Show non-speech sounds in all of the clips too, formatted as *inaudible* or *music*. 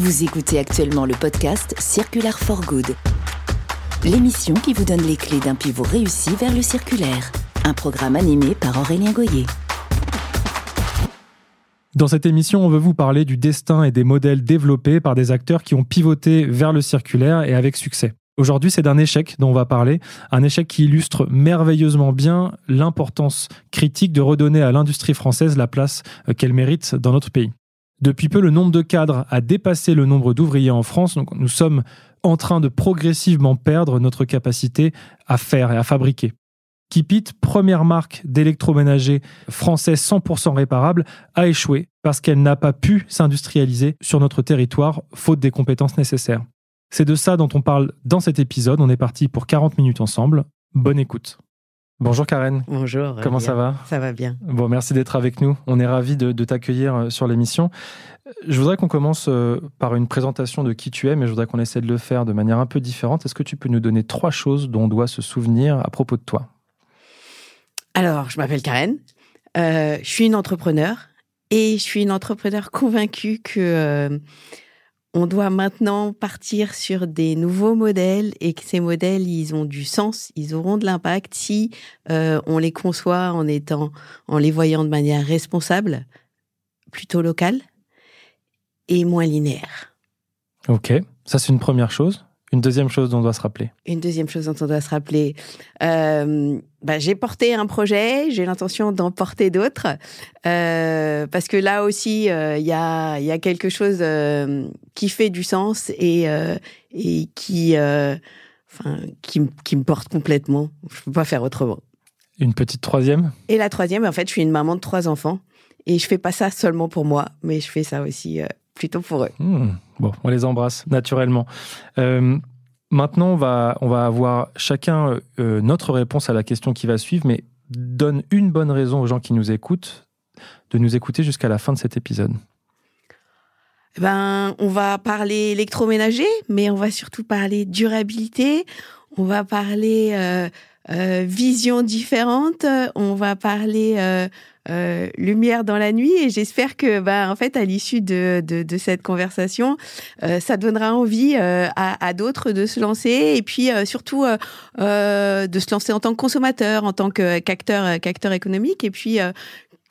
Vous écoutez actuellement le podcast Circular for Good, l'émission qui vous donne les clés d'un pivot réussi vers le circulaire. Un programme animé par Aurélien Goyer. Dans cette émission, on veut vous parler du destin et des modèles développés par des acteurs qui ont pivoté vers le circulaire et avec succès. Aujourd'hui, c'est d'un échec dont on va parler, un échec qui illustre merveilleusement bien l'importance critique de redonner à l'industrie française la place euh, qu'elle mérite dans notre pays. Depuis peu, le nombre de cadres a dépassé le nombre d'ouvriers en France, donc nous sommes en train de progressivement perdre notre capacité à faire et à fabriquer. Kipit, première marque d'électroménager français 100% réparable, a échoué parce qu'elle n'a pas pu s'industrialiser sur notre territoire, faute des compétences nécessaires. C'est de ça dont on parle dans cet épisode. On est parti pour 40 minutes ensemble. Bonne écoute. Bonjour Karen. Bonjour. Comment ça va Ça va bien. Bon, merci d'être avec nous. On est ravis de, de t'accueillir euh, sur l'émission. Je voudrais qu'on commence euh, par une présentation de qui tu es, mais je voudrais qu'on essaie de le faire de manière un peu différente. Est-ce que tu peux nous donner trois choses dont on doit se souvenir à propos de toi? Alors, je m'appelle Karen. Euh, je suis une entrepreneur et je suis une entrepreneur convaincue que euh, on doit maintenant partir sur des nouveaux modèles et que ces modèles, ils ont du sens, ils auront de l'impact si euh, on les conçoit en étant, en les voyant de manière responsable, plutôt locale et moins linéaire. Ok, ça c'est une première chose. Une deuxième chose dont on doit se rappeler. Une deuxième chose dont on doit se rappeler, euh, bah, j'ai porté un projet, j'ai l'intention d'en porter d'autres, euh, parce que là aussi, il euh, y, a, y a quelque chose euh, qui fait du sens et, euh, et qui, enfin, qui, qui me porte complètement. Je peux pas faire autrement. Une petite troisième? Et la troisième, en fait, je suis une maman de trois enfants et je fais pas ça seulement pour moi, mais je fais ça aussi plutôt pour eux. Hmm. Bon, on les embrasse naturellement. Euh, maintenant, on va, on va avoir chacun euh, notre réponse à la question qui va suivre, mais donne une bonne raison aux gens qui nous écoutent de nous écouter jusqu'à la fin de cet épisode. Eh Ben, on va parler électroménager, mais on va surtout parler durabilité. On va parler euh, euh, vision différente. On va parler euh, euh, lumière dans la nuit et j'espère que bah en fait à l'issue de, cette conversation ça donnera envie à, d'autres de se lancer et puis surtout de se lancer en tant que consommateur en tant qu'acteur qu'acteur économique et puis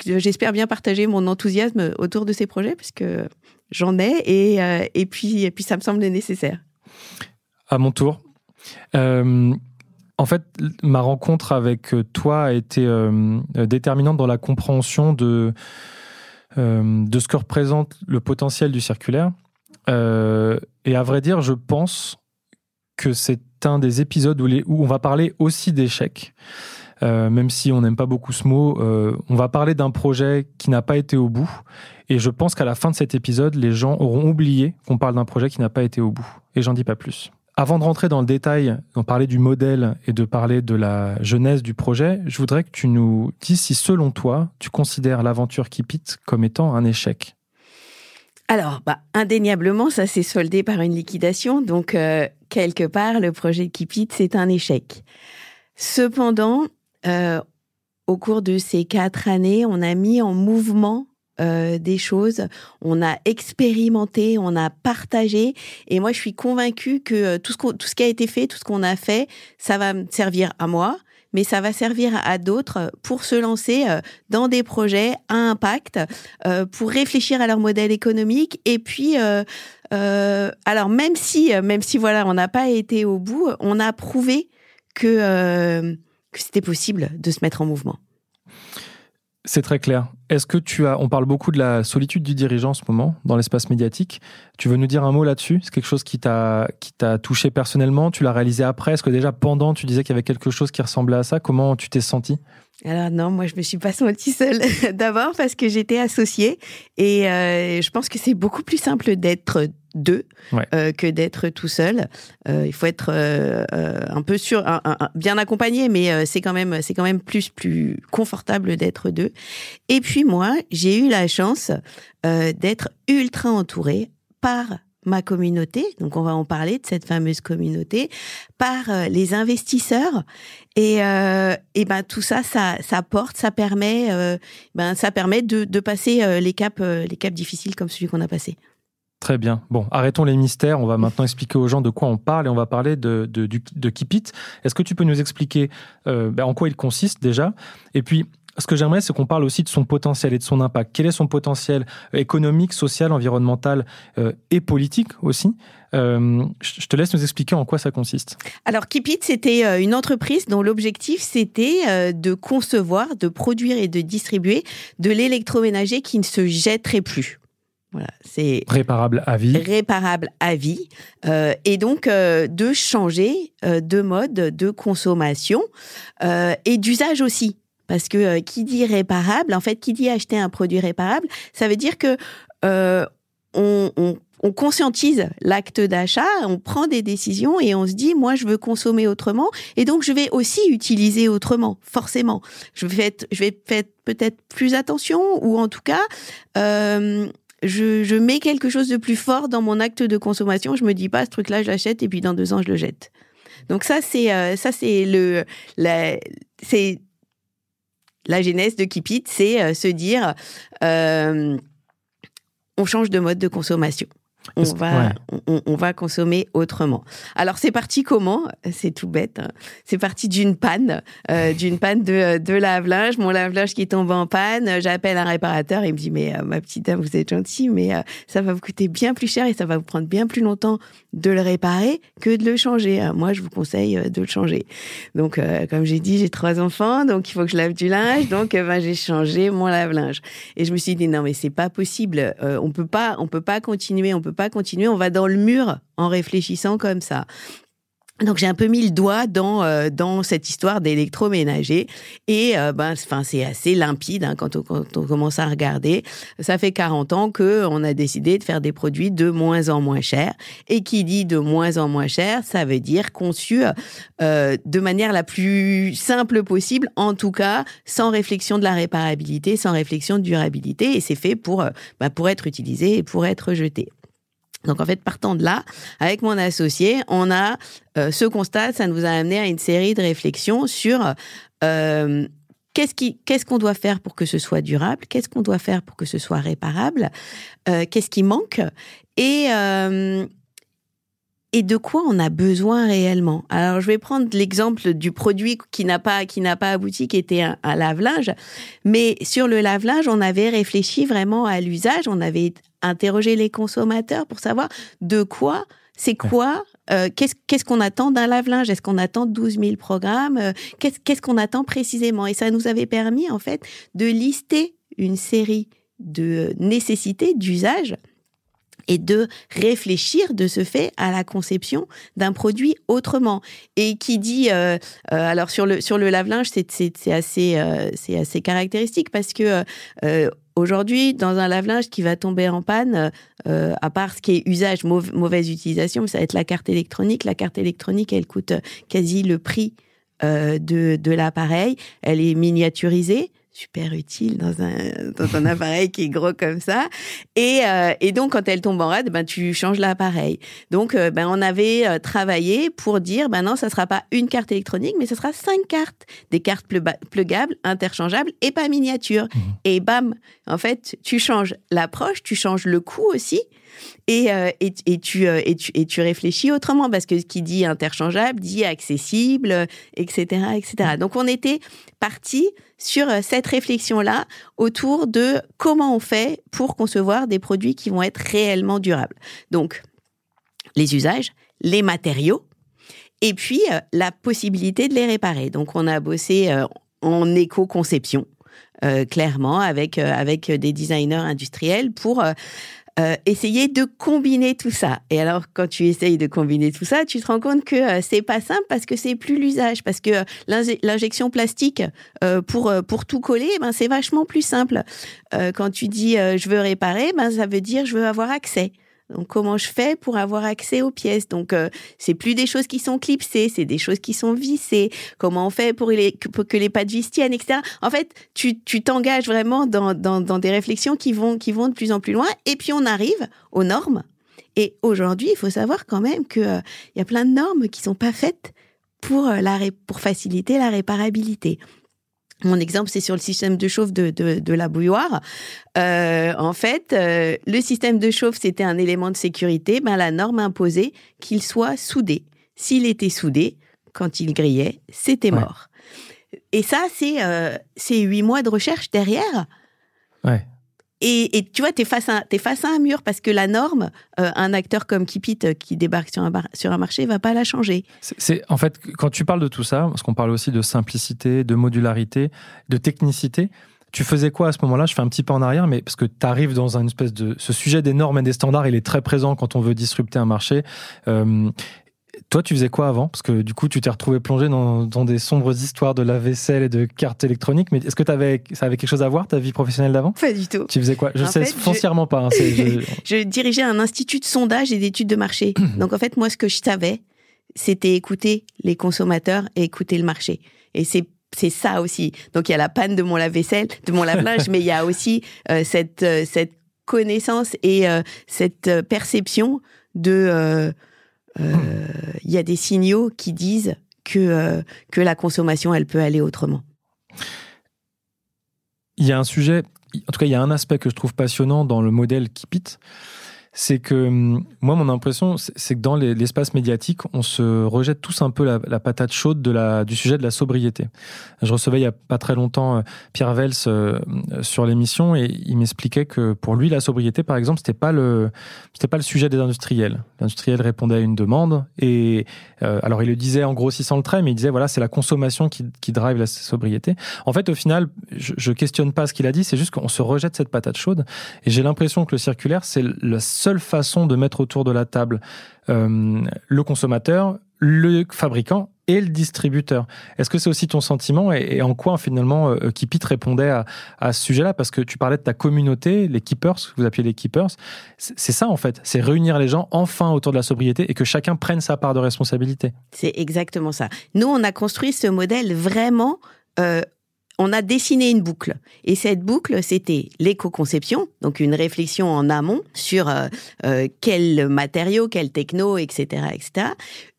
j'espère bien partager mon enthousiasme autour de ces projets parce que j'en ai et, et puis et puis ça me semble nécessaire à mon tour en fait, ma rencontre avec euh, toi a été euh, déterminante dans la compréhension de, euh, de ce que représente le potentiel du circulaire. Euh, et à vrai dire, je pense que c'est un des épisodes où, on va parler aussi d'échecs. Euh, même si on n'aime pas beaucoup ce mot, euh, on va parler d'un projet qui n'a pas été au bout. Et je pense qu'à la fin de cet épisode, les gens auront oublié qu'on parle d'un projet qui n'a pas été au bout. Et j'en dis pas plus. Avant de rentrer dans le détail, d'en parler du modèle et de parler de la genèse du projet, je voudrais que tu nous dises si, selon toi, tu considères l'aventure Kipit comme étant un échec. Alors, bah, indéniablement, ça s'est soldé par une liquidation. Donc, euh, quelque part, le projet Kipit, c'est un échec. Cependant, euh, au cours de ces quatre années, on a mis en mouvement euh, des choses, on a expérimenté, on a partagé, et moi je suis convaincue que euh, tout ce, tout ce qui a été fait, tout ce qu'on a fait, ça va me servir à moi, mais ça va servir à d'autres pour se lancer euh, dans des projets à impact, pour réfléchir à leur modèle économique, et puis alors même si même si voilà on n'a pas été au bout, on a prouvé que c'était possible de se mettre en mouvement. C'est très clair. Est-ce que tu as, on parle beaucoup de la solitude du dirigeant en ce moment dans l'espace médiatique. Tu veux nous dire un mot là-dessus? C'est quelque chose qui t'a, touché personnellement? Tu l'as réalisé après? Est-ce que déjà pendant, tu disais qu'il y avait quelque chose qui ressemblait à ça? Comment tu t'es senti? Alors non, moi je me suis pas sentie seule. *laughs* D'abord parce que j'étais associée et euh, je pense que c'est beaucoup plus simple d'être deux Ouais. euh, que d'être tout seul. Euh, il faut être euh, un peu sûr, un- un- un- bien accompagné, mais c'est quand même c'est quand même plus plus confortable d'être deux. Et puis moi, j'ai eu la chance d'être ultra entourée par ma communauté, donc on va en parler de cette fameuse communauté, par les investisseurs et, euh, et ben tout ça, ça, ça porte, ça permet, euh, ben ça permet de, de passer les caps, les caps difficiles comme celui qu'on a passé. Très bien. Bon, arrêtons les mystères. On va maintenant expliquer aux gens de quoi on parle et on va parler de, de, de Kipit. Est-ce que tu peux nous expliquer euh, ben, en quoi il consiste déjà? Et puis, ce que j'aimerais, c'est qu'on parle aussi de son potentiel et de son impact. Quel est son potentiel économique, social, environnemental euh, et politique aussi? Euh, Je te laisse nous expliquer en quoi ça consiste. Alors, Kipit, c'était une entreprise dont l'objectif, c'était de concevoir, de produire et de distribuer de l'électroménager qui ne se jetterait plus. Voilà, c'est réparable à vie. Réparable à vie, et donc de changer de mode de consommation et d'usage aussi. Parce que euh, qui dit réparable, en fait, qui dit acheter un produit réparable, ça veut dire que euh, on, conscientise l'acte d'achat, on prend des décisions et on se dit, moi, je veux consommer autrement et donc je vais aussi utiliser autrement, forcément. Je vais, je vais faire peut-être plus attention ou en tout cas, euh, je, mets quelque chose de plus fort dans mon acte de consommation. Je me dis pas, ce truc-là, je l'achète et puis dans deux ans, je le jette. Donc ça, c'est ça, c'est le, c'est la genèse de Kipit, c'est euh, se dire euh, on change de mode de consommation on va, on, va consommer autrement. Alors c'est parti comment? C'est tout bête. Hein. C'est parti d'une panne, euh, d'une *laughs* panne de, de lave-linge. Mon lave-linge qui tombe en panne. J'appelle un réparateur. Il me dit mais euh, ma petite dame, vous êtes gentille, mais euh, ça va vous coûter bien plus cher et ça va vous prendre bien plus longtemps de le réparer que de le changer. Moi, je vous conseille de le changer. Donc comme j'ai dit, j'ai trois enfants, donc il faut que je lave du linge. Donc ben, j'ai changé mon lave-linge. Et je me suis dit non mais c'est pas possible. on peut pas, on peut pas continuer, on peut continuer, on va dans le mur en réfléchissant comme ça. Donc j'ai un peu mis le doigt dans euh, dans cette histoire d'électroménager et euh, ben enfin c'est assez limpide hein, quand, on, quand, on, commence à regarder. Ça fait 40 ans que on a décidé de faire des produits de moins en moins chers et qui dit de moins en moins cher, ça veut dire conçu euh, de manière la plus simple possible, en tout cas sans réflexion de la réparabilité, sans réflexion de durabilité et c'est fait pour ben, pour être utilisé et pour être jeté. Donc en fait, partant de là, avec mon associé, on a euh, ce constat, ça nous a amené à une série de réflexions sur euh, qu'est-ce qu'on doit faire pour que ce soit durable, qu'est-ce qu'on doit faire pour que ce soit réparable, euh, qu'est-ce qui manque et et de quoi on a besoin réellement? Alors je vais prendre l'exemple du produit qui n'a pas qui n'a pas abouti, qui était un, un lave-linge, mais sur le lave-linge, on avait réfléchi vraiment à l'usage, on avait interrogé les consommateurs pour savoir de quoi, c'est quoi euh, qu'est-ce qu'on attend d'un lave-linge? Est-ce qu'on attend 12 000 programmes? Euh, Qu'est-ce qu'on attend précisément? Et ça nous avait permis, en fait, de lister une série de nécessités d'usage et de réfléchir de ce fait à la conception d'un produit autrement. Et qui dit, euh, euh, alors sur le sur le lave-linge, c'est assez euh, assez caractéristique parce que Aujourd'hui, dans un lave-linge qui va tomber en panne, à part ce qui est usage, mauvaise utilisation, ça va être la carte électronique. La carte électronique, elle coûte quasi le prix de, de l'appareil. Elle est miniaturisée super utile dans un, dans un appareil qui est gros comme ça. Et, euh, et donc, quand elle tombe en rade, ben, tu changes l'appareil. Donc, euh, ben, on avait euh, travaillé pour dire, ben non, ça sera pas une carte électronique, mais ce sera cinq cartes. Des cartes plugables, interchangeables et pas miniatures. Mmh. Et bam, en fait, tu changes l'approche, tu changes le coût aussi. Et, et, et, tu, réfléchis autrement parce que ce qui dit interchangeable dit accessible, etc., etc. Donc on était parti sur euh, cette réflexion-là autour de comment on fait pour concevoir des produits qui vont être réellement durables. Donc, les usages, les matériaux, et puis euh, la possibilité de les réparer. Donc, on a bossé euh, en éco-conception. clairement avec avec des designers industriels pour euh, essayer de combiner tout ça. Et alors, quand tu essayes de combiner tout ça, tu te rends compte que euh, c'est pas simple parce que c'est plus l'usage, parce que l'injection plastique euh, pour pour tout coller, ben c'est vachement plus simple. quand tu dis je veux réparer, ben ça veut dire je veux avoir accès. Donc comment je fais pour avoir accès aux pièces? Donc euh, c'est plus des choses qui sont clipsées, c'est des choses qui sont vissées. Comment on fait pour, que les pattes vis tiennent, etc. En fait, tu t'engages vraiment dans, des réflexions qui vont, de plus en plus loin. Et puis on arrive aux normes. Et aujourd'hui, il faut savoir quand même qu'il euh, y a plein de normes qui sont pas faites pour, euh, faciliter la réparabilité. Mon exemple, c'est sur le système de chauffe de, de, la bouilloire. Euh, en fait, euh, le système de chauffe, c'était un élément de sécurité. Ben, la norme imposait qu'il soit soudé. S'il était soudé, quand il grillait, c'était mort. Et ça, c'est euh, huit mois de recherche derrière. Ouais. Et, tu vois, tu es, face à, un mur parce que la norme, euh, un acteur comme Kipit euh, qui débarque sur un, sur un marché va pas la changer. C'est En fait, quand tu parles de tout ça, parce qu'on parle aussi de simplicité, de modularité, de technicité, tu faisais quoi à ce moment-là? Je fais un petit pas en arrière, mais parce que tu arrives dans un espèce de... Ce sujet des normes et des standards, il est très présent quand on veut disrupter un marché. Euh, toi, tu faisais quoi avant? Parce que du coup, tu t'es retrouvé plongé dans, des sombres histoires de la vaisselle et de cartes électroniques. Mais est-ce que avais, ça avait quelque chose à voir, ta vie professionnelle d'avant? Pas du tout. Tu faisais quoi? Je sais foncièrement pas. Hein, *laughs* je... dirigeais un institut de sondage et d'études de marché. *clears throat* Donc en fait, moi, ce que je savais, c'était écouter les consommateurs et écouter le marché. Et c'est c'est ça aussi. Donc il y a la panne de mon lave-vaisselle, de mon lave-linge, *laughs* mais il y a aussi euh, cette euh, cette connaissance et euh, cette perception de euh, il y a des signaux qui disent que, euh, que la consommation, elle peut aller autrement. Il y a un sujet, en tout cas, il y a un aspect que je trouve passionnant dans le modèle Kipit, c'est que hum, moi, mon impression, c'est que dans l'espace médiatique, on se rejette tous un peu la, patate chaude de la, du sujet de la sobriété. Je recevais il y a pas très longtemps euh, Pierre Vels euh, sur l'émission et il m'expliquait que pour lui, la sobriété, par exemple, c'était pas le, c'était pas le sujet des industriels. L'industriel répondait à une demande et euh, alors il le disait en grossissant le trait, mais il disait voilà, c'est la consommation qui, qui drive la sobriété. En fait, au final, je, je questionne pas ce qu'il a dit, c'est juste qu'on se rejette cette patate chaude et j'ai l'impression que le circulaire, c'est le seule façon de mettre autour de la table euh, le consommateur, le fabricant et le distributeur. Est-ce que c'est aussi ton sentiment et, en quoi finalement euh, Kipit répondait à, à ce sujet-là? Parce que tu parlais de ta communauté, les keepers, que vous appelez les keepers. C'est ça en fait, c'est réunir les gens enfin autour de la sobriété et que chacun prenne sa part de responsabilité. C'est exactement ça. Nous, on a construit ce modèle vraiment euh, on a dessiné une boucle. Et cette boucle, c'était l'éco-conception, donc une réflexion en amont sur euh, euh, quels matériaux, quels techno, etc., etc.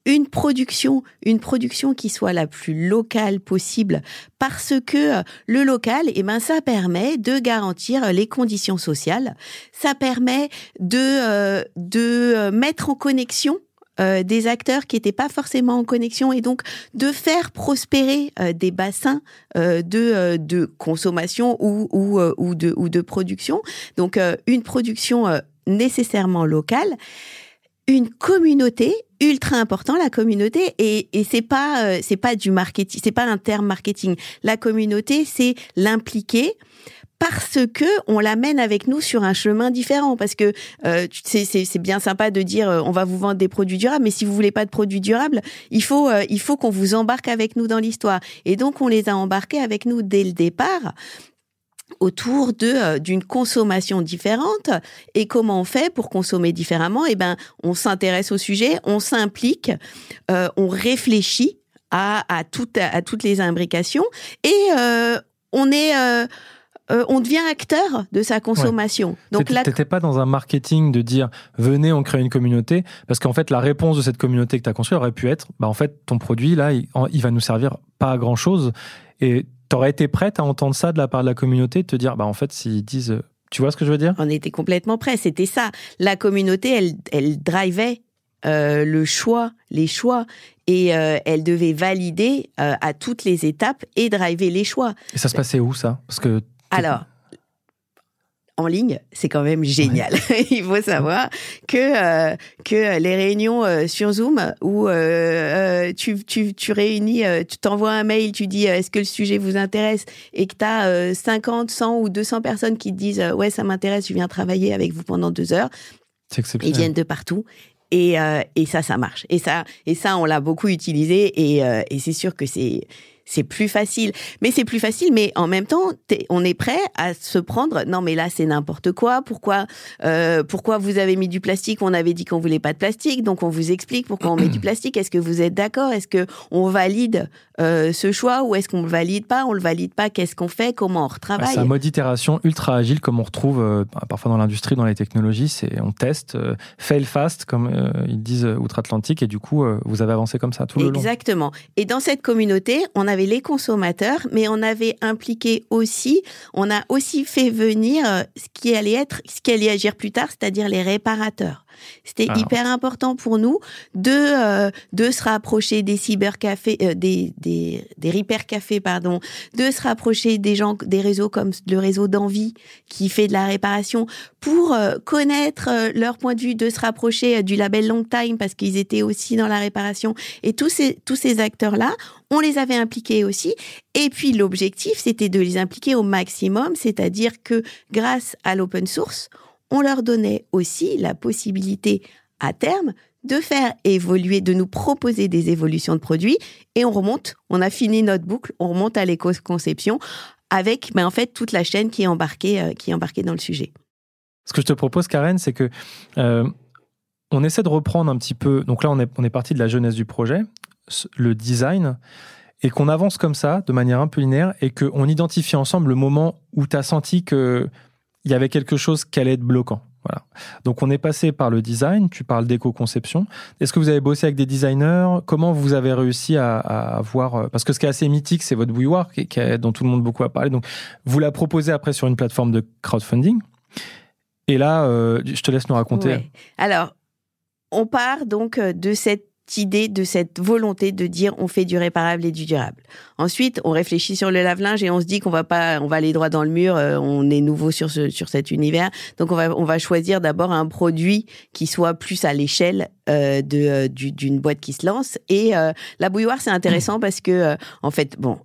Une production, une production qui soit la plus locale possible, parce que euh, le local, eh ben, ça permet de garantir les conditions sociales, ça permet de de mettre en connexion euh, des acteurs qui n'étaient pas forcément en connexion et donc de faire prospérer euh, des bassins euh, de, de consommation ou, ou, ou, de, ou de production. Donc une production nécessairement locale une communauté ultra important la communauté et, et c'est pas c'est pas du marketing c'est pas un terme marketing la communauté c'est l'impliquer parce que on l'amène avec nous sur un chemin différent. Parce que euh, c'est bien sympa de dire euh, on va vous vendre des produits durables, mais si vous voulez pas de produits durables, il faut euh, il faut qu'on vous embarque avec nous dans l'histoire. Et donc on les a embarqués avec nous dès le départ autour de euh, d'une consommation différente et comment on fait pour consommer différemment? Eh ben, on s'intéresse au sujet, on s'implique, on réfléchit à, à, toutes à toutes les imbrications et on est euh, on devient acteur de sa consommation. Donc là, t'étais pas dans un marketing de dire venez, on crée une communauté, parce qu'en fait la réponse de cette communauté que tu as construite aurait pu être, bah en fait ton produit là, il, va nous servir pas à grand chose. Et t'aurais été prête à entendre ça de la part de la communauté, de te dire bah en fait s'ils disent, tu vois ce que je veux dire? On était complètement prêts. C'était ça. La communauté, elle, elle drivait euh, le choix, les choix, et euh, elle devait valider à toutes les étapes et driver les choix. Et ça se passait où ça? Parce que alors, en ligne, c'est quand même génial. *laughs* Il faut savoir que euh, que les réunions euh, sur Zoom où euh, tu, tu, tu réunis, tu t'envoies un mail, tu dis est-ce que le sujet vous intéresse? Et que tu as 50, 100 ou 200 personnes qui te disent ouais ça m'intéresse, je viens travailler avec vous pendant deux heures. Ils viennent de partout. Et, et ça ça marche. Et ça et ça on l'a beaucoup utilisé. Et, et c'est sûr que c'est c'est plus facile. Mais c'est plus facile, mais en même temps, on est prêt à se prendre. Non, mais là, c'est n'importe quoi. Pourquoi, euh, pourquoi vous avez mis du plastique? On avait dit qu'on voulait pas de plastique, donc on vous explique pourquoi on met du *clears throat* plastique. Est-ce que vous êtes d'accord? Est-ce que on valide euh, ce choix ou est-ce qu'on le valide pas? On le valide pas. Qu'est-ce qu'on fait? Comment on retravaille C'est un mode d'itération ultra agile, comme on retrouve euh, parfois dans l'industrie, dans les technologies. C'est on teste, fail fast, comme ils disent outre-Atlantique, et du coup, vous avez avancé comme ça tout le long. Exactement. Et dans cette communauté, on avait les consommateurs, mais on avait impliqué aussi, on a aussi fait venir euh, ce qui allait être, ce qui allait agir plus tard, c'est-à-dire les réparateurs. C'était Ah. hyper important pour nous de euh, de se rapprocher des cybercafés, euh, des des des repair cafés pardon, de se rapprocher des gens, des réseaux comme le réseau d'envie qui fait de la réparation pour euh, connaître euh, leur point de vue, de se rapprocher du label Long Time parce qu'ils étaient aussi dans la réparation et tous ces tous ces acteurs là, on les avait impliqués aussi. Et puis l'objectif, c'était de les impliquer au maximum, c'est-à-dire que grâce à l'open source, on leur donnait aussi la possibilité à terme de faire évoluer, de nous proposer des évolutions de produits et on remonte, on a fini notre boucle, on remonte à l'éco-conception avec ben, en fait toute la chaîne qui est embarquée, euh, qui est embarquée dans le sujet. Ce que je te propose, Karen, c'est que euh, on essaie de reprendre un petit peu. Donc là, on est, on est parti de la jeunesse du projet, le design, et qu'on avance comme ça, de manière un peu linéaire, et qu'on identifie ensemble le moment où tu as senti qu'il y avait quelque chose qui allait être bloquant. Voilà. Donc on est passé par le design, tu parles d'éco-conception. Est-ce que vous avez bossé avec des designers? Comment vous avez réussi à, à avoir... Parce que ce qui est assez mythique, c'est votre bouilloire, qui, dont tout le monde beaucoup a parlé. Donc vous la proposez après sur une plateforme de crowdfunding. Et là, euh, je te laisse nous raconter. Alors, on part donc euh, de cette idée, de cette volonté de dire on fait du réparable et du durable. Ensuite, on réfléchit sur le lave-linge et on se dit qu'on va pas, on va aller droit dans le mur. euh, on est nouveau sur ce, sur cet univers, donc on va on va choisir d'abord un produit qui soit plus à l'échelle euh, de euh, du- d'une boîte qui se lance. Et la bouilloire, c'est intéressant parce que en fait, bon,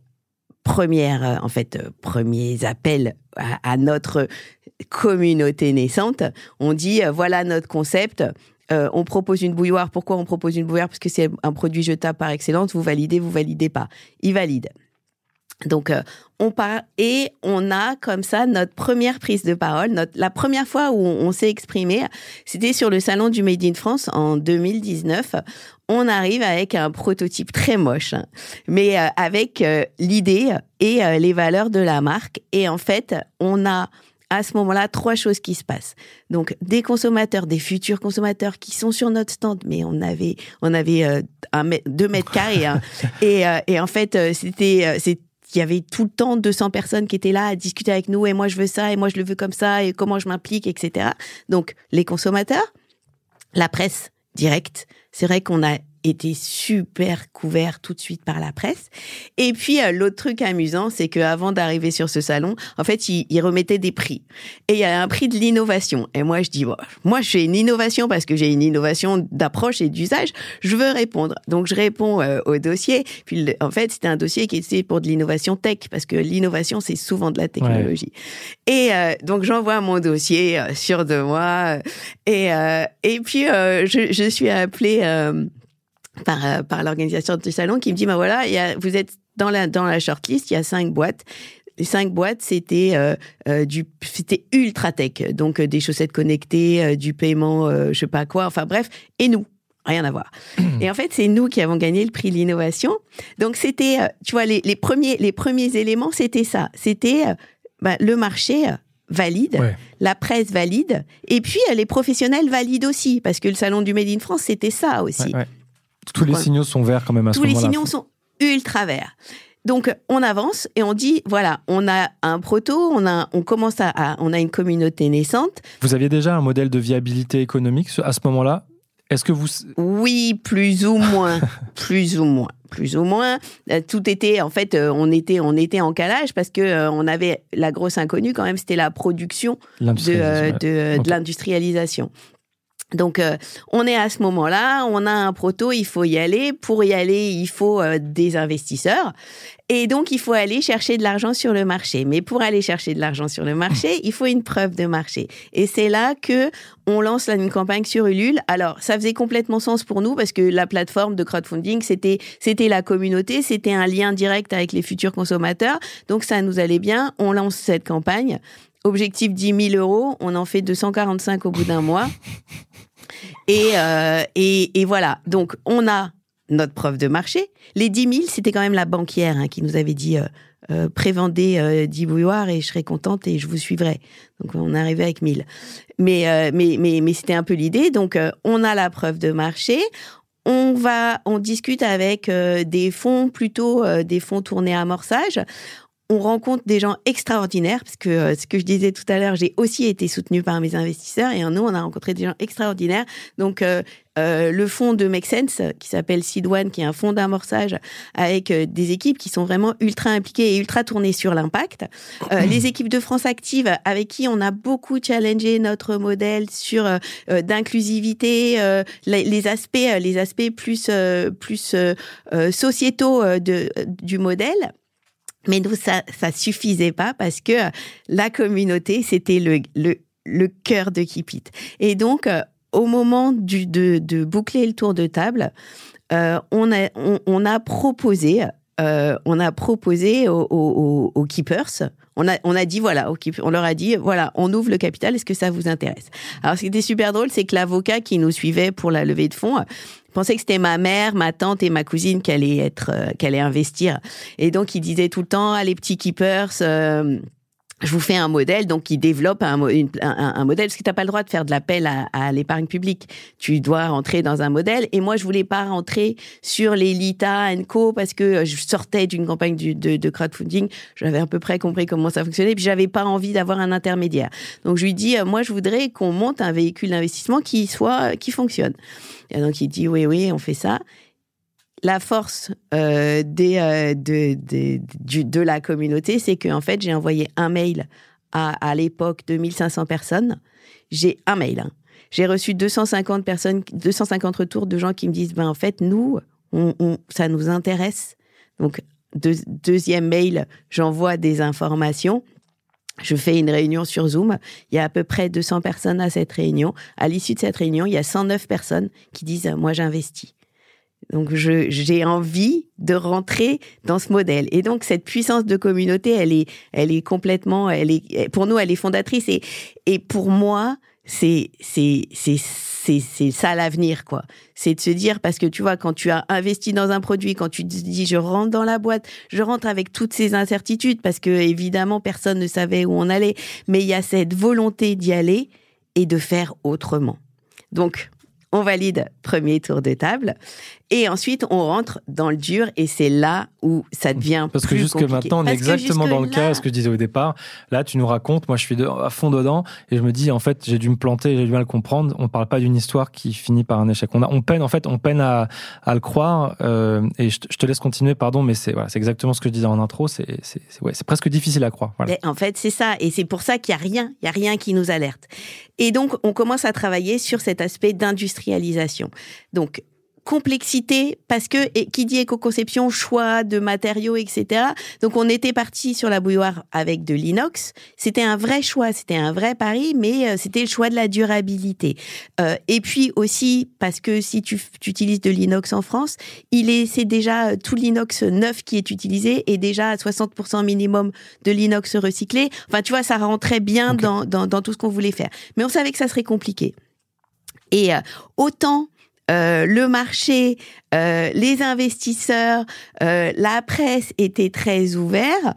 première, en fait, premiers appels à, à notre communauté naissante. On dit voilà notre concept. Euh, on propose une bouilloire. Pourquoi on propose une bouilloire? Parce que c'est un produit jetable par excellence. Vous validez, vous validez pas. Ils valident. Donc, euh, on part et on a comme ça notre première prise de parole. Notre, la première fois où on, s'est exprimé, c'était sur le salon du Made in France en 2019. On arrive avec un prototype très moche, mais euh, avec l'idée et les valeurs de la marque. Et en fait, on a à ce moment-là trois choses qui se passent. Donc des consommateurs, des futurs consommateurs qui sont sur notre stand, mais on avait on avait euh, un deux mètres carrés hein. *laughs* et, euh, et en fait euh, c'était euh, c'est il y avait tout le temps 200 personnes qui étaient là à discuter avec nous et moi je veux ça et moi je le veux comme ça et comment je m'implique etc. Donc les consommateurs, la presse directe, c'est vrai qu'on a été super couvert tout de suite par la presse. Et puis euh, l'autre truc amusant, c'est que avant d'arriver sur ce salon, en fait, ils il remettaient des prix. Et il y a un prix de l'innovation. Et moi, je dis, moi, je fais une innovation parce que j'ai une innovation d'approche et d'usage. Je veux répondre. Donc, je réponds euh, au dossier. Puis, en fait, c'était un dossier qui était pour de l'innovation tech parce que l'innovation, c'est souvent de la technologie. Et euh, donc, j'envoie mon dossier euh, sur deux mois. Et, et puis, je, je suis appelée par, euh, par l'organisation du salon qui me dit, bah voilà, il y a, vous êtes dans la, dans la shortlist, il y a cinq boîtes. Les cinq boîtes, c'était euh, euh, du, c'était ultra tech, donc euh, des chaussettes connectées, du paiement, je sais pas quoi. Enfin bref, et nous, rien à voir. et en fait, c'est nous qui avons gagné le prix de l'innovation. Donc c'était, tu vois, les, les premiers, les premiers éléments, c'était ça. C'était bah, le marché. valide, Ouais. la presse valide, et puis les professionnels valident aussi, parce que le salon du Made in France, c'était ça aussi. Ouais, ouais. Tous les signaux sont verts quand même à ce Tous les moment-là. signaux sont ultra verts. Donc on avance et on dit voilà, on a un proto, on a on commence à, à- on a une communauté naissante. Vous aviez déjà un modèle de viabilité économique à ce moment-là? Est-ce que vous... Oui, *laughs* plus ou moins, plus ou moins, plus ou moins. Tout était en fait, euh, on était on était en calage parce que euh, on avait la grosse inconnue quand même, c'était la production de, euh, de, l'industrialisation. Donc, euh, on est à ce moment-là, on a un proto, il faut y aller. Pour y aller, il faut euh, des investisseurs. Et donc, il faut aller chercher de l'argent sur le marché. Mais pour aller chercher de l'argent sur le marché, il faut une preuve de marché. Et c'est là que on lance une campagne sur Ulule. Alors, ça faisait complètement sens pour nous parce que la plateforme de crowdfunding, c'était c'était la communauté, c'était un lien direct avec les futurs consommateurs. Donc, ça nous allait bien. On lance cette campagne. Objectif 10 000 euros, on en fait 245 au bout d'un mois. *laughs* Et, euh, et, et voilà, donc on a notre preuve de marché. Les 10 000, c'était quand même la banquière hein, qui nous avait dit euh, euh, prévendez euh, 10 bouilloires et je serai contente et je vous suivrai. Donc on est arrivé avec 1000. Mais, mais, mais, c'était un peu l'idée. Donc on a la preuve de marché. on va, on discute avec des fonds plutôt des fonds tournés à amorçage on rencontre des gens extraordinaires, parce que euh, ce que je disais tout à l'heure, j'ai aussi été soutenue par mes investisseurs, et nous, on a rencontré des gens extraordinaires. Donc, euh, euh, le fonds de Make Sense, qui s'appelle Seed One, qui est un fonds d'amorçage avec des équipes qui sont vraiment ultra impliquées et ultra tournées sur l'impact. les équipes de France Active, avec qui on a beaucoup challengé notre modèle sur d'inclusivité, les, aspects, les aspects plus plus sociétaux de, du modèle. Mais nous, ça, ça suffisait pas parce que la communauté, c'était le, le, le cœur de Keep Et donc, euh, au moment du, de, de, boucler le tour de table, euh, on, a, on, a proposé, euh, on a proposé aux, aux, aux, keepers, on a, on a dit voilà, on leur a dit voilà, on ouvre le capital, est-ce que ça vous intéresse? Alors, ce qui était super drôle, c'est que l'avocat qui nous suivait pour la levée de fonds pensais que c'était ma mère, ma tante et ma cousine qui allaient être, euh, qui allaient investir. Et donc, il disait tout le temps, ah, les petits keepers, euh, je vous fais un modèle, donc il développe un, modèle, parce que tu n'as pas le droit de faire de l'appel à, l'épargne publique. Tu dois rentrer dans un modèle. Et moi, je voulais pas rentrer sur les Lita Co, parce que je sortais d'une campagne de, de, crowdfunding. J'avais à peu près compris comment ça fonctionnait, puis j'avais pas envie d'avoir un intermédiaire. Donc je lui dis, euh, moi, je voudrais qu'on monte un véhicule d'investissement qui soit, qui fonctionne. Et donc il dit, oui, oui, on fait ça la force euh, euh, de, de, la communauté, c'est qu'en fait, j'ai envoyé un mail à, à l'époque 2500 personnes. J'ai un mail. Hein. J'ai reçu 250 personnes, 250 retours de gens qui me disent, ben, en fait, nous, ça nous intéresse. Donc, deuxième mail, j'envoie des informations. Je fais une réunion sur Zoom. Il y a à peu près 200 personnes à cette réunion. À l'issue de cette réunion, il y a 109 personnes qui disent, moi, j'investis. Donc j'ai envie de rentrer dans ce modèle. Et donc cette puissance de communauté, elle est, elle est complètement, elle est, pour nous, elle est fondatrice. Et, et pour moi, c'est, c'est, c'est, ça l'avenir, quoi. C'est de se dire, parce que tu vois, quand tu as investi dans un produit, quand tu te dis, je rentre dans la boîte, je rentre avec toutes ces incertitudes, parce que évidemment, personne ne savait où on allait, mais il y a cette volonté d'y aller et de faire autrement. Donc, on valide premier tour de table. Et ensuite, on rentre dans le dur et c'est là où ça devient Parce que jusque maintenant, on est exactement dans le cas, ce que je disais au départ. Là, tu nous racontes, moi je suis à fond dedans et je me dis, en fait, j'ai dû me planter, j'ai dû mal comprendre. On parle pas d'une histoire qui finit par un échec. On, a, on peine, en fait, on peine à, le croire. Euh, et je, te laisse continuer, pardon, mais c'est voilà, exactement ce que je disais en intro. C'est ouais, presque difficile à croire. En fait, c'est ça. Et c'est pour ça qu'il n'y a rien, il y a rien qui nous alerte. Et donc, on commence à travailler sur cet aspect d'industrialisation. Donc, complexité parce que et qui dit éco-conception, choix de matériaux, etc. Donc on était parti sur la bouilloire avec de l'inox. C'était un vrai choix, c'était un vrai pari, mais euh, c'était le choix de la durabilité. Euh, et puis aussi parce que si tu, utilises de l'inox en France, il est c'est déjà euh, tout l'inox neuf qui est utilisé et déjà à 60% minimum de l'inox recyclé. Enfin tu vois, ça rentrait bien dans, dans, dans tout ce qu'on voulait faire. Mais on savait que ça serait compliqué. Et autant euh, le marché, euh, les investisseurs, euh, la presse étaient très ouverts.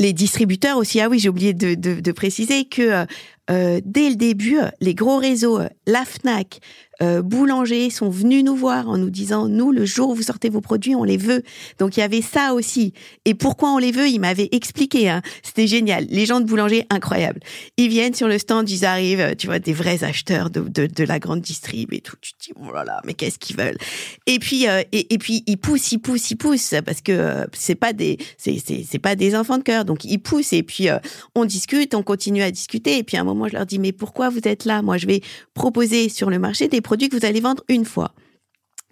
Les distributeurs aussi. Ah oui, j'ai oublié de, de, préciser que dès le début, les gros réseaux, la Fnac, euh, boulangers sont venus nous voir en nous disant nous le jour où vous sortez vos produits on les veut. Donc il y avait ça aussi. Et pourquoi on les veut? Ils m'avaient expliqué hein. c'était génial. Les gens de boulanger incroyables. Ils viennent sur le stand ils arrivent tu vois des vrais acheteurs de, de, la grande distrib et tout. Tu te dis oh là là mais qu'est-ce qu'ils veulent? Et puis euh, et, puis ils poussent ils poussent ils poussent parce que euh, c'est pas des c'est c'est pas des enfants de cœur. Donc ils poussent et puis euh, on discute on continue à discuter. Et puis à un moment je leur dis mais pourquoi vous êtes là? Moi je vais proposer sur le marché des produits que vous allez vendre une fois.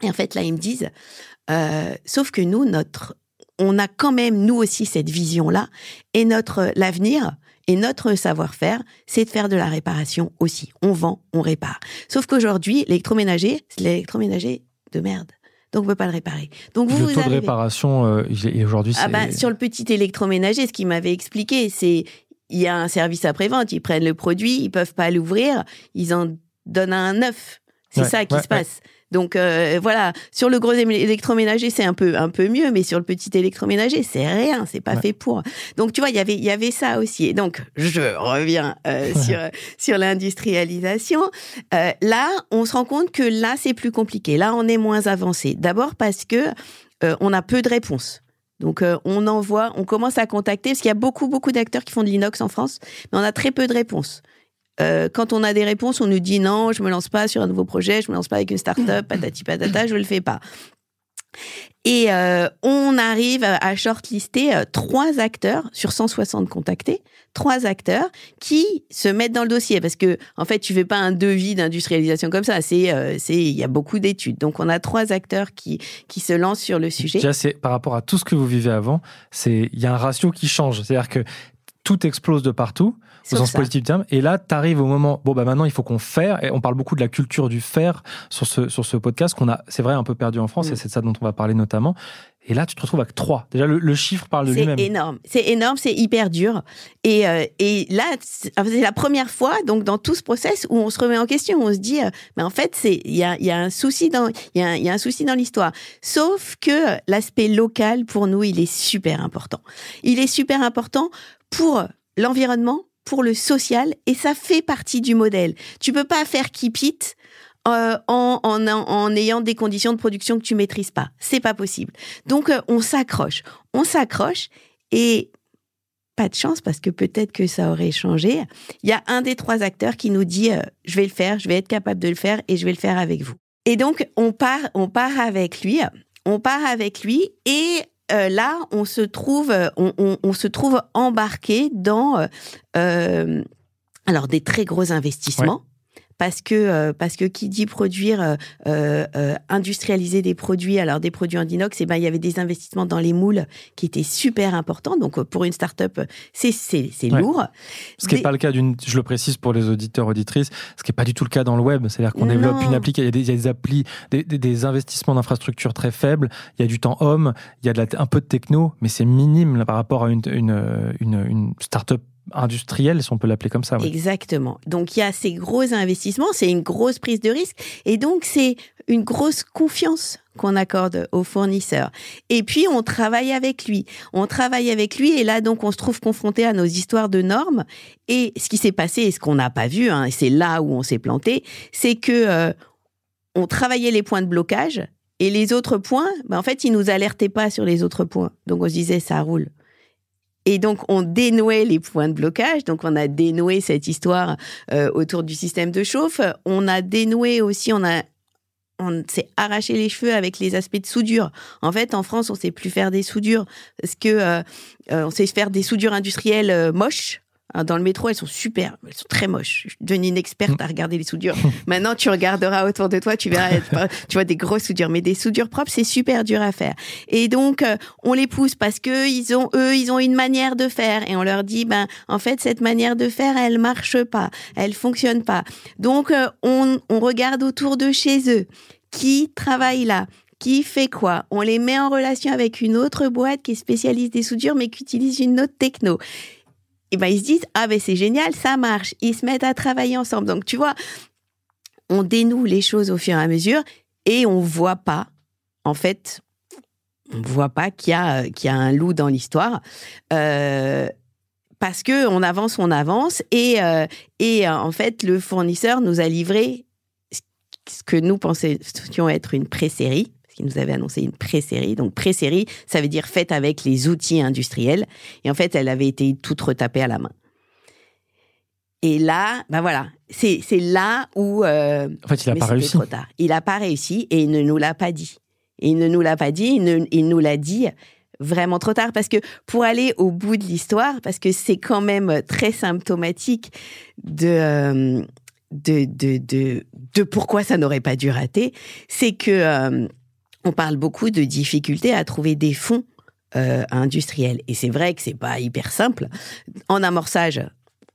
Et en fait, là, ils me disent, euh, sauf que nous, notre, on a quand même, nous aussi, cette vision-là, et notre, l'avenir, et notre savoir-faire, c'est de faire de la réparation aussi. On vend, on répare. Sauf qu'aujourd'hui, l'électroménager, c'est l'électroménager de merde. Donc, on peut pas le réparer. Donc, vous, le taux de réparation, euh, aujourd'hui, ah bah, Sur le petit électroménager, ce qu'il m'avait expliqué, c'est il y a un service après-vente. Ils prennent le produit, ils peuvent pas l'ouvrir, ils en donnent un neuf. C'est ça qui se passe. Donc euh, voilà, sur le gros électroménager, c'est un peu un peu mieux, mais sur le petit électroménager, c'est rien, c'est pas fait pour. Donc tu vois, il y avait il y avait ça aussi. Et donc je reviens euh, *laughs* sur sur l'industrialisation. Euh, là, on se rend compte que là c'est plus compliqué. Là, on est moins avancé. D'abord parce que on a peu de réponses. Donc on envoie, on commence à contacter parce qu'il y a beaucoup beaucoup d'acteurs qui font de l'inox en France, mais on a très peu de réponses. Euh, quand on a des réponses, on nous dit non, je me lance pas sur un nouveau projet, je me lance pas avec une start-up, *clears throat* patati patata, je le fais pas. Et euh, on arrive à shortlister euh, trois acteurs sur 160 contactés, trois acteurs qui se mettent dans le dossier parce que en fait tu fais pas un devis d'industrialisation comme ça, c'est c'est il y a beaucoup d'études. Donc on a trois acteurs qui qui se lancent sur le sujet. Déjà c'est par rapport à tout ce que vous vivez avant, c'est il y a un ratio qui change, c'est-à-dire que tout explose de partout au sens positif du terme. Et là, tu arrives au moment, bon, bah maintenant, il faut qu'on faire. Et on parle beaucoup de la culture du faire sur ce, sur ce podcast qu'on a, c'est vrai, un peu perdu en France. Mm. Et c'est de ça dont on va parler notamment. Et là, tu te retrouves avec trois. Déjà, le, chiffre parle de lui-même. C'est énorme. C'est énorme, c'est hyper dur. Et, euh, et là, c'est la première fois, donc, dans tout ce process où on se remet en question. On se dit, euh, mais en fait, c'est, il y a, y a un souci dans, il y a, y a un souci dans l'histoire. Sauf que l'aspect local, pour nous, il est super important. Il est super important pour l'environnement, pour le social, et ça fait partie du modèle. Tu peux pas faire keep it euh, en, en, en, ayant des conditions de production que tu maîtrises pas. C'est pas possible. Donc euh, on s'accroche, on s'accroche et pas de chance parce que peut-être que ça aurait changé. Il y a un des trois acteurs qui nous dit euh, je vais le faire, je vais être capable de le faire et je vais le faire avec vous. Et donc on part, on part avec lui, on part avec lui et euh, là, on se trouve, euh, on, se trouve embarqué dans euh, des très gros investissements parce que euh, parce que qui dit produire euh, euh, industrialiser des produits alors des produits en inox et eh ben il y avait des investissements dans les moules qui étaient super importants. Donc pour une start-up c'est c'est c'est lourd. Ce qui n'est pas le cas d'une je le précise pour les auditeurs auditrices ce qui n'est pas du tout le cas dans le web. C'est-à-dire qu'on développe une appli il y a des, il y a des applis des, des, investissements d'infrastructures très faibles. Il y a du temps homme il y a de la, un peu de techno mais c'est minime là, par rapport à une une, une, une start-up industriel, si on peut l'appeler comme ça. Exactement. Donc il y a ces gros investissements, c'est une grosse prise de risque, et donc c'est une grosse confiance qu'on accorde au fournisseur. Et puis on travaille avec lui, on travaille avec lui, et là donc on se trouve confronté à nos histoires de normes. Et ce qui s'est passé, et ce qu'on n'a pas vu, hein, et c'est là où on s'est planté, c'est que euh, on travaillait les points de blocage. Et les autres points, ben en fait, ils nous alertaient pas sur les autres points. Donc on se disait, ça roule. Et donc, on dénouait les points de blocage. Donc, on a dénoué cette histoire euh, autour du système de chauffe. On a dénoué aussi, on a on s'est arraché les cheveux avec les aspects de soudure. En fait, en France, on sait plus faire des soudures parce que euh, euh, on sait faire des soudures industrielles moches Hein, dans le métro, elles sont super, elles sont très moches. Je suis devenue une experte à regarder les soudures. *laughs* Maintenant, tu regarderas autour de toi, tu verras, *laughs* tu vois des grosses soudures, mais des soudures propres, c'est super dur à faire. Et donc, euh, on les pousse parce que ils ont, eux, ils ont une manière de faire, et on leur dit, ben, en fait, cette manière de faire, elle marche pas, elle fonctionne pas. Donc, euh, on, on regarde autour de chez eux qui travaille là, qui fait quoi? On les met en relation avec une autre boîte qui est spécialiste des soudures mais qui utilise une autre techno ben ils se disent ah ben c'est génial, ça marche. Ils se mettent à travailler ensemble. Donc tu vois, on dénoue les choses au fur et à mesure et on voit pas, en fait, on voit pas qu'il y a qu'il y a un loup dans l'histoire. Euh, parce que on avance, on avance, et, euh, et euh, en fait, le fournisseur nous a livré ce que nous pensions être une pré-série, qui nous avait annoncé une pré-série. Donc pré-série, ça veut dire faite avec les outils industriels. Et en fait, elle avait été toute retapée à la main. Et là, ben voilà, c'est là où. Euh, en fait, il n'a pas réussi. Trop tard. Il n'a pas réussi et il ne nous l'a pas dit. il ne nous l'a pas dit, il, il nous l'a dit vraiment trop tard parce que pour aller au bout de l'histoire, parce que c'est quand même très symptomatique de, euh, de, de, de, de, pourquoi ça n'aurait pas dû rater, c'est que euh, on parle beaucoup de difficultés à trouver des fonds euh, industriels. Et c'est vrai que c'est pas hyper simple. En amorçage,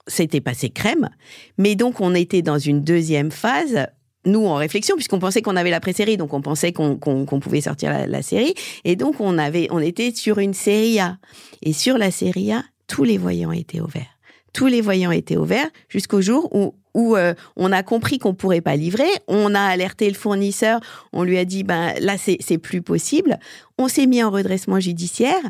c'était passé crème. Mais donc, on était dans une deuxième phase nous en réflexion puisqu'on pensait qu'on avait la pré-série donc on pensait qu'on pouvait sortir la, série et donc on avait on était sur une série A et sur la série A tous les voyants étaient ouverts tous les voyants étaient ouverts jusqu'au jour où où on a compris qu'on pourrait pas livrer. On a alerté le fournisseur. On lui a dit, ben là, c'est plus possible. On s'est mis en redressement judiciaire.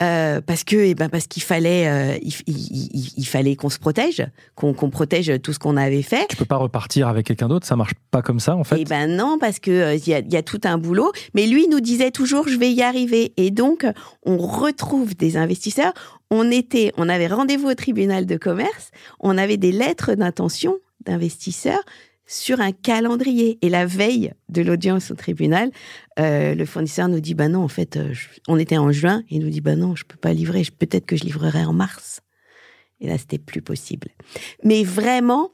Euh, parce que eh ben parce qu'il fallait euh, il, il, il, fallait qu'on se protège, qu'on protège tout ce qu'on avait fait. Tu peux pas repartir avec quelqu'un d'autre, ça marche pas comme ça en fait. Eh ben non, parce que euh, il y, a, y, a, tout un boulot. Mais lui nous disait toujours je vais y arriver. Et donc on retrouve des investisseurs. On était, on avait rendez-vous au tribunal de commerce. On avait des lettres d'intention d'investisseurs sur un calendrier. Et la veille de l'audience au tribunal, euh, le fournisseur nous dit bah non, en fait, euh, on était en juin, il nous dit bah non, je peux pas livrer, peut-être que je livrerai en mars. Et là, c'était plus possible. Mais vraiment,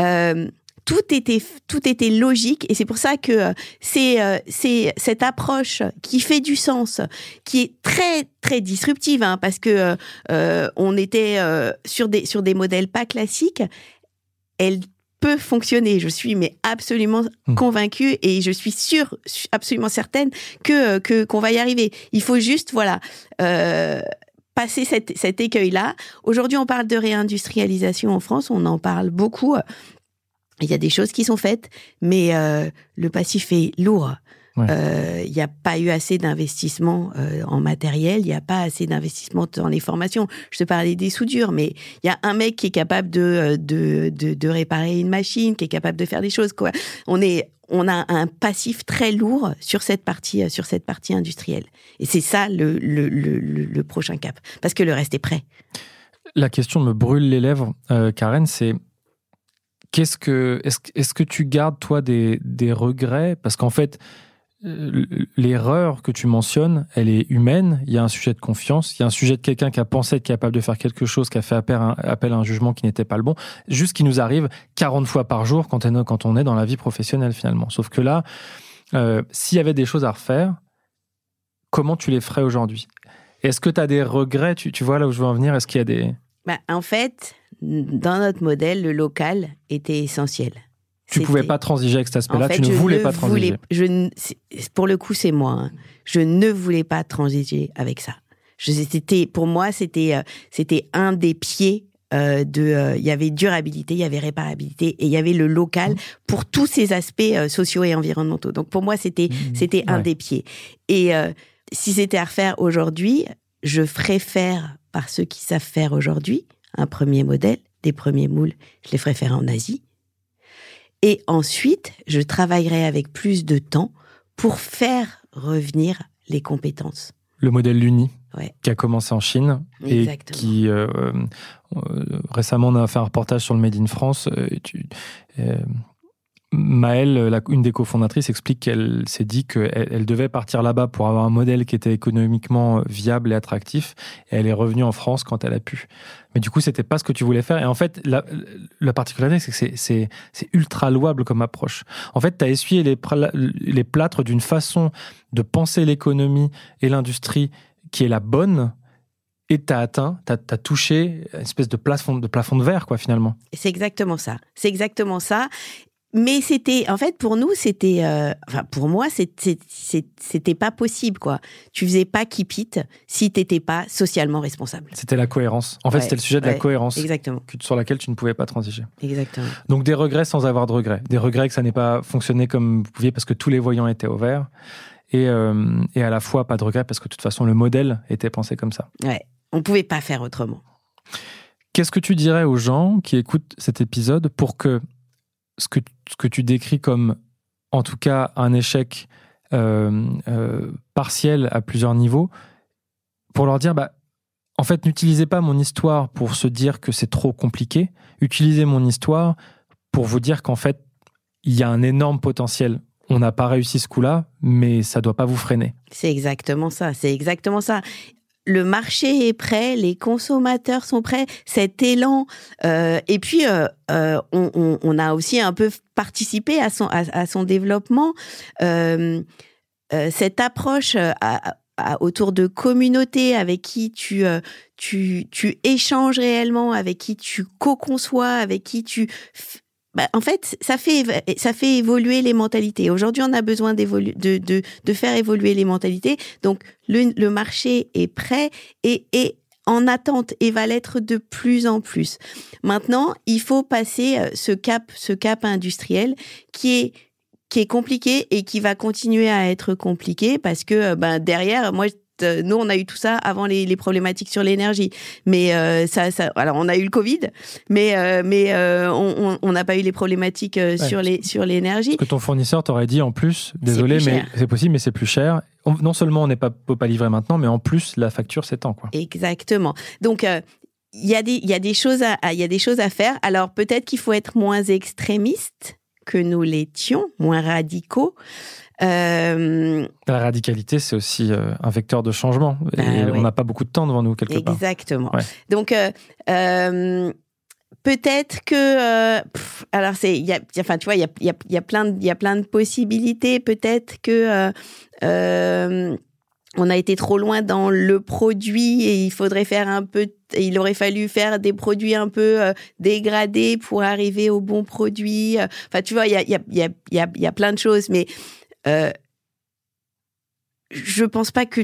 euh, tout était tout était logique et c'est pour ça que c'est cette approche qui fait du sens, qui est très très disruptive, hein, parce que on était sur des sur des modèles pas classiques. Elle peut fonctionner. Je suis mais absolument hmm. convaincue et je suis sûre, absolument certaine que que qu'on va y arriver. Il faut juste voilà. Euh, passer cet, cet écueil-là. Aujourd'hui, on parle de réindustrialisation en France, on en parle beaucoup. Il y a des choses qui sont faites, mais euh, le passif est lourd. Euh, il n'y a pas eu assez d'investissement euh, en matériel, il n'y a pas assez d'investissement dans les formations. Je te parlais des soudures, mais il y a un mec qui est capable de, euh, de, de, de, réparer une machine, qui est capable de faire des choses. Quoi. On, est, on a un passif très lourd sur cette partie, sur cette partie industrielle. Et c'est ça le, le, le, le, prochain cap, parce que le reste est prêt. La question me brûle les lèvres, Karen, c'est qu'est-ce que est-ce, est-ce que tu gardes toi des, des regrets? Parce qu'en fait, euh, l'erreur que tu mentionnes, elle est humaine. Il y a un sujet de confiance. Il y a un sujet de quelqu'un qui a pensé être capable de faire quelque chose, qui a fait appel à un, jugement qui n'était pas le bon. Juste qui nous arrive 40 fois par jour quand, on est dans la vie professionnelle finalement. Sauf que là, euh, s'il y avait des choses à refaire, comment tu les ferais aujourd'hui? Est-ce que tu as des regrets? Tu, vois là où je veux en venir Est-ce qu'il y a des... Bah, en fait, dans notre modèle, le local était essentiel. Tu pouvais pas transiger avec cet aspect-là, tu ne voulais pas transiger. je, pour le coup, c'est moi. Hein. Je ne voulais pas transiger avec ça. C'était, pour moi, c'était, euh, c'était un des pieds euh, de. Euh, il y avait durabilité, il y avait réparabilité et il y avait le local mmh. pour tous ces aspects sociaux et environnementaux. Donc pour moi, c'était, mmh. c'était un des pieds. Et si c'était à refaire aujourd'hui, je ferais faire par ceux qui savent faire aujourd'hui un premier modèle, des premiers moules. Je les ferais faire en Asie et ensuite, je travaillerai avec plus de temps pour faire revenir les compétences. Le modèle Luni, qui a commencé en Chine et qui euh, euh, récemment on a fait un reportage sur le Made in France. Euh, Maëlle, une des cofondatrices, explique qu'elle s'est dit qu'elle elle devait partir là-bas pour avoir un modèle qui était économiquement viable et attractif. Et elle est revenue en France quand elle a pu. Mais du coup, c'était pas ce que tu voulais faire. Et en fait, la, la particularité, c'est que c'est ultra louable comme approche. En fait, tu as essuyé les, les plâtres d'une façon de penser l'économie et l'industrie qui est la bonne, et tu as atteint, tu as, touché une espèce de plafond, de plafond de verre, quoi, finalement. C'est exactement ça. C'est exactement ça mais c'était en fait pour nous c'était euh, enfin pour moi c'était pas possible quoi. Tu faisais pas keep it si t'étais pas socialement responsable. C'était la cohérence. En fait c'était le sujet de la cohérence exactement. sur laquelle tu ne pouvais pas transiger. Exactement. Donc des regrets sans avoir de regrets. Des regrets que ça n'ait pas fonctionné comme vous pouviez parce que tous les voyants étaient au vert. Et, euh, et à la fois pas de regrets parce que de toute façon le modèle était pensé comme ça. Ouais. On pouvait pas faire autrement. Qu'est-ce que tu dirais aux gens qui écoutent cet épisode pour que ce que, ce que tu décris comme, en tout cas, un échec euh, euh, partiel à plusieurs niveaux, pour leur dire, bah, en fait, n'utilisez pas mon histoire pour se dire que c'est trop compliqué, utilisez mon histoire pour vous dire qu'en fait, il y a un énorme potentiel. On n'a pas réussi ce coup-là, mais ça ne doit pas vous freiner. C'est exactement ça, c'est exactement ça le marché est prêt, les consommateurs sont prêts, cet élan. Euh, et puis, euh, euh, on, a aussi un peu participé à son, développement. cette approche autour de communautés avec qui tu, tu échanges réellement, avec qui tu co-conçois, avec qui tu bah, en fait, ça fait, ça fait évoluer les mentalités. Aujourd'hui, on a besoin de, de, de, faire évoluer les mentalités. Donc, le, le marché est prêt et, et en attente et va l'être de plus en plus. Maintenant, il faut passer euh, ce cap, ce cap industriel qui est qui est compliqué et qui va continuer à être compliqué parce que euh, ben derrière moi nous, on a eu tout ça avant les, les problématiques sur l'énergie. Mais euh, ça, ça, alors on a eu le Covid, mais euh, mais euh, on n'a pas eu les problématiques euh, Ouais. sur les sur l'énergie. Que ton fournisseur t'aurait dit en plus, désolé, plus mais c'est possible, mais c'est plus cher. On- non seulement on n'est pas, peut pas livrer maintenant, mais en plus la facture s'étend. Quoi. Exactement. Donc euh, il y a des il y a des choses à- il y a des choses à faire. Alors peut-être qu'il faut être moins extrémiste que nous l'étions, moins radicaux. Euh, La radicalité, c'est aussi euh, un vecteur de changement. Et Bah on n'a pas beaucoup de temps devant nous, quelque part. Exactement. Ouais. Donc, euh, euh, peut-être que, euh, pff, alors c'est, il y a, enfin, tu vois, il y a, il y a, il y a plein, de, il y a plein de possibilités. Peut-être que euh, euh, on a été trop loin dans le produit et il faudrait faire un peu, il aurait fallu faire des produits un peu euh, dégradés pour arriver au bon produit. Enfin, tu vois, il y a, il y a, il y a, il y a, il y a plein de choses, mais euh, je pense pas que,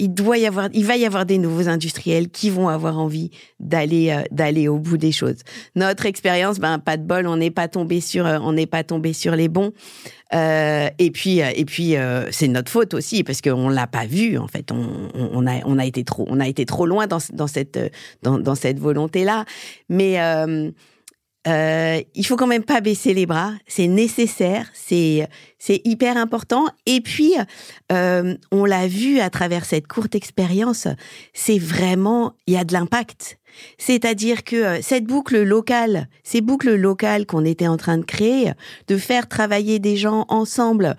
il doit y avoir, il va y avoir des nouveaux industriels qui vont avoir envie d'aller euh, d'aller au bout des choses. Notre expérience, ben pas de bol, on n'est pas tombé sur, euh, on n'est pas tombé sur les bons. Euh, et puis et puis c'est notre faute aussi parce qu'on l'a pas vu en fait. On, a on a été trop on a été trop loin dans cette dans cette volonté là. Mais euh, il faut quand même pas baisser les bras. C'est nécessaire, c'est c'est hyper important. Et puis, euh, on l'a vu à travers cette courte expérience, c'est vraiment il y a de l'impact. C'est-à-dire que euh, cette boucle locale, ces boucles locales qu'on était en train de créer, de faire travailler des gens ensemble.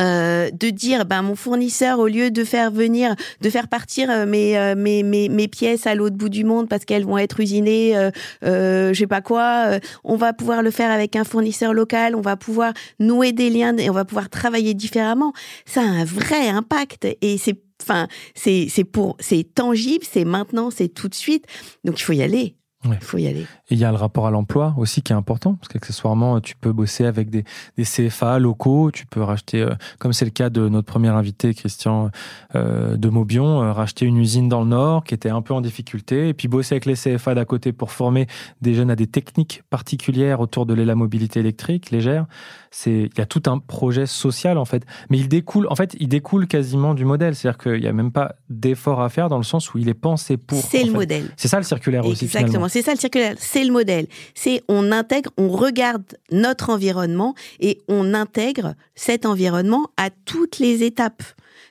Euh, de dire ben mon fournisseur au lieu de faire venir de faire partir euh, mes, euh, mes mes mes pièces à l'autre bout du monde parce qu'elles vont être usinées euh, euh, je sais pas quoi euh, on va pouvoir le faire avec un fournisseur local on va pouvoir nouer des liens et on va pouvoir travailler différemment. Ça a un vrai impact et c'est enfin c'est c'est pour c'est tangible c'est maintenant c'est tout de suite. Donc il faut y aller Ouais. il faut y aller Et il y a le rapport à l'emploi aussi qui est important, parce qu'accessoirement, tu peux bosser avec des, des CFA locaux, tu peux racheter, euh, comme c'est le cas de notre premier invité, Christian euh, de Maubion, euh, racheter une usine dans le Nord qui était un peu en difficulté, et puis bosser avec les CFA d'à côté pour former des jeunes à des techniques particulières autour de la mobilité électrique légère. C'est, il y a tout un projet social en fait, mais il découle, en fait, il découle quasiment du modèle, c'est-à-dire qu'il n'y a même pas d'effort à faire dans le sens où il est pensé pour. c'est le fait. modèle C'est ça le circulaire aussi finalement. C'est ça le circulaire, c'est le modèle. C'est on intègre, on regarde notre environnement et on intègre cet environnement à toutes les étapes.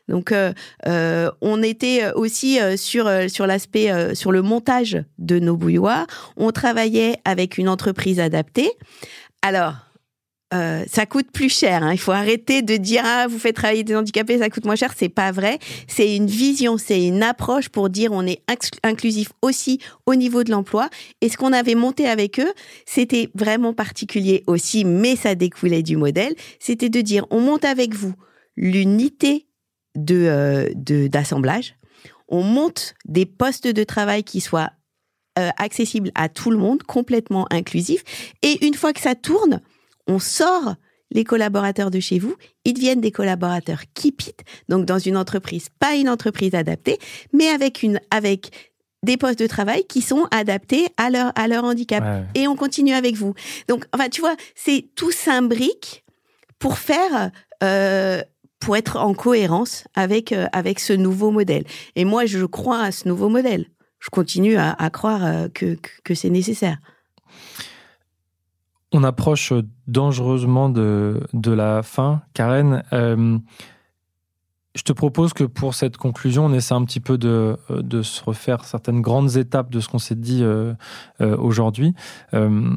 Donc, euh, euh, on était aussi euh, sur sur l'aspect sur le montage de nos bouilloires. On travaillait avec une entreprise adaptée. Alors. Euh, ça coûte plus cher. hein. Il faut arrêter de dire ah vous faites travailler des handicapés, ça coûte moins cher. C'est pas vrai. C'est une vision, c'est une approche pour dire on est inclusif aussi au niveau de l'emploi. Et ce qu'on avait monté avec eux, c'était vraiment particulier aussi, mais ça découlait du modèle. C'était de dire on monte avec vous l'unité de euh, d'assemblage. On monte des postes de travail qui soient euh, accessibles à tout le monde, complètement inclusifs. Et une fois que ça tourne, on sort les collaborateurs de chez vous, ils deviennent des collaborateurs keep it, donc dans une entreprise, pas une entreprise adaptée, mais avec une avec des postes de travail qui sont adaptés à leur à leur handicap. Ouais. Et on continue avec vous. Donc, enfin, tu vois, c'est tout s'imbrique pour faire euh, pour être en cohérence avec euh, avec ce nouveau modèle. Et moi, je crois à ce nouveau modèle. Je continue à, à croire euh, que, que, que c'est nécessaire. On approche dangereusement de, de la fin. Karen, euh, je te propose que pour cette conclusion, on essaie un petit peu de, de se refaire certaines grandes étapes de ce qu'on s'est dit euh, euh, aujourd'hui. Euh,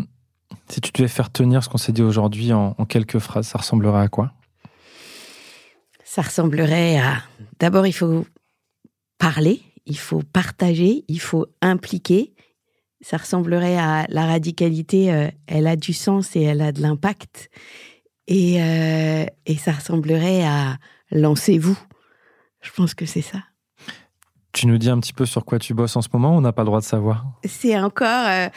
si tu devais faire tenir ce qu'on s'est dit aujourd'hui en, en quelques phrases, ça ressemblerait à quoi? Ça ressemblerait à... D'abord, il faut parler, il faut partager, il faut impliquer. Ça ressemblerait à la radicalité, euh, elle a du sens et elle a de l'impact. Et, euh, et ça ressemblerait à lancez-vous. Je pense que c'est ça. Tu nous dis un petit peu sur quoi tu bosses en ce moment On n'a pas le droit de savoir. C'est encore... euh,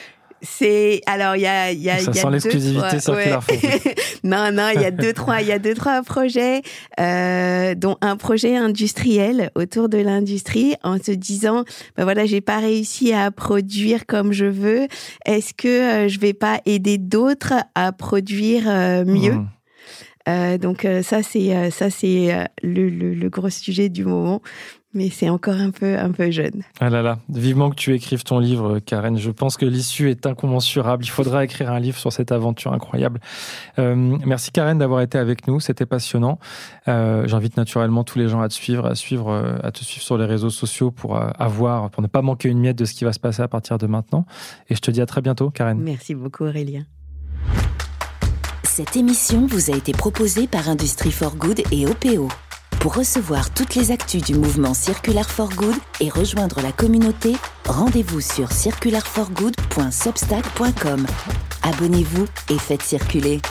c'est alors il y a il y a ça y a sent l'exclusivité ouais. *laughs* Non non il y a deux trois il y a deux trois projets euh, dont un projet industriel autour de l'industrie en se disant ben voilà j'ai pas réussi à produire comme je veux est-ce que euh, je vais pas aider d'autres à produire euh, mieux? Mmh. Euh, donc euh, ça c'est euh, ça c'est euh, le, le, le gros sujet du moment mais c'est encore un peu un peu jeune Ah là là, vivement que tu écrives ton livre, Karen. Je pense que l'issue est incommensurable. Il faudra écrire un livre sur cette aventure incroyable. Euh, merci Karen d'avoir été avec nous, c'était passionnant. Euh, J'invite naturellement tous les gens à te suivre, à suivre, euh, à te suivre sur les réseaux sociaux pour avoir, pour ne pas manquer une miette de ce qui va se passer à partir de maintenant. Et je te dis à très bientôt, Karen. merci beaucoup Aurélien Cette émission vous a été proposée par Industrie for Good et OPO. Pour recevoir toutes les actus du mouvement Circular for Good et rejoindre la communauté, rendez-vous sur circularforgood.substack.com. Abonnez-vous et faites circuler.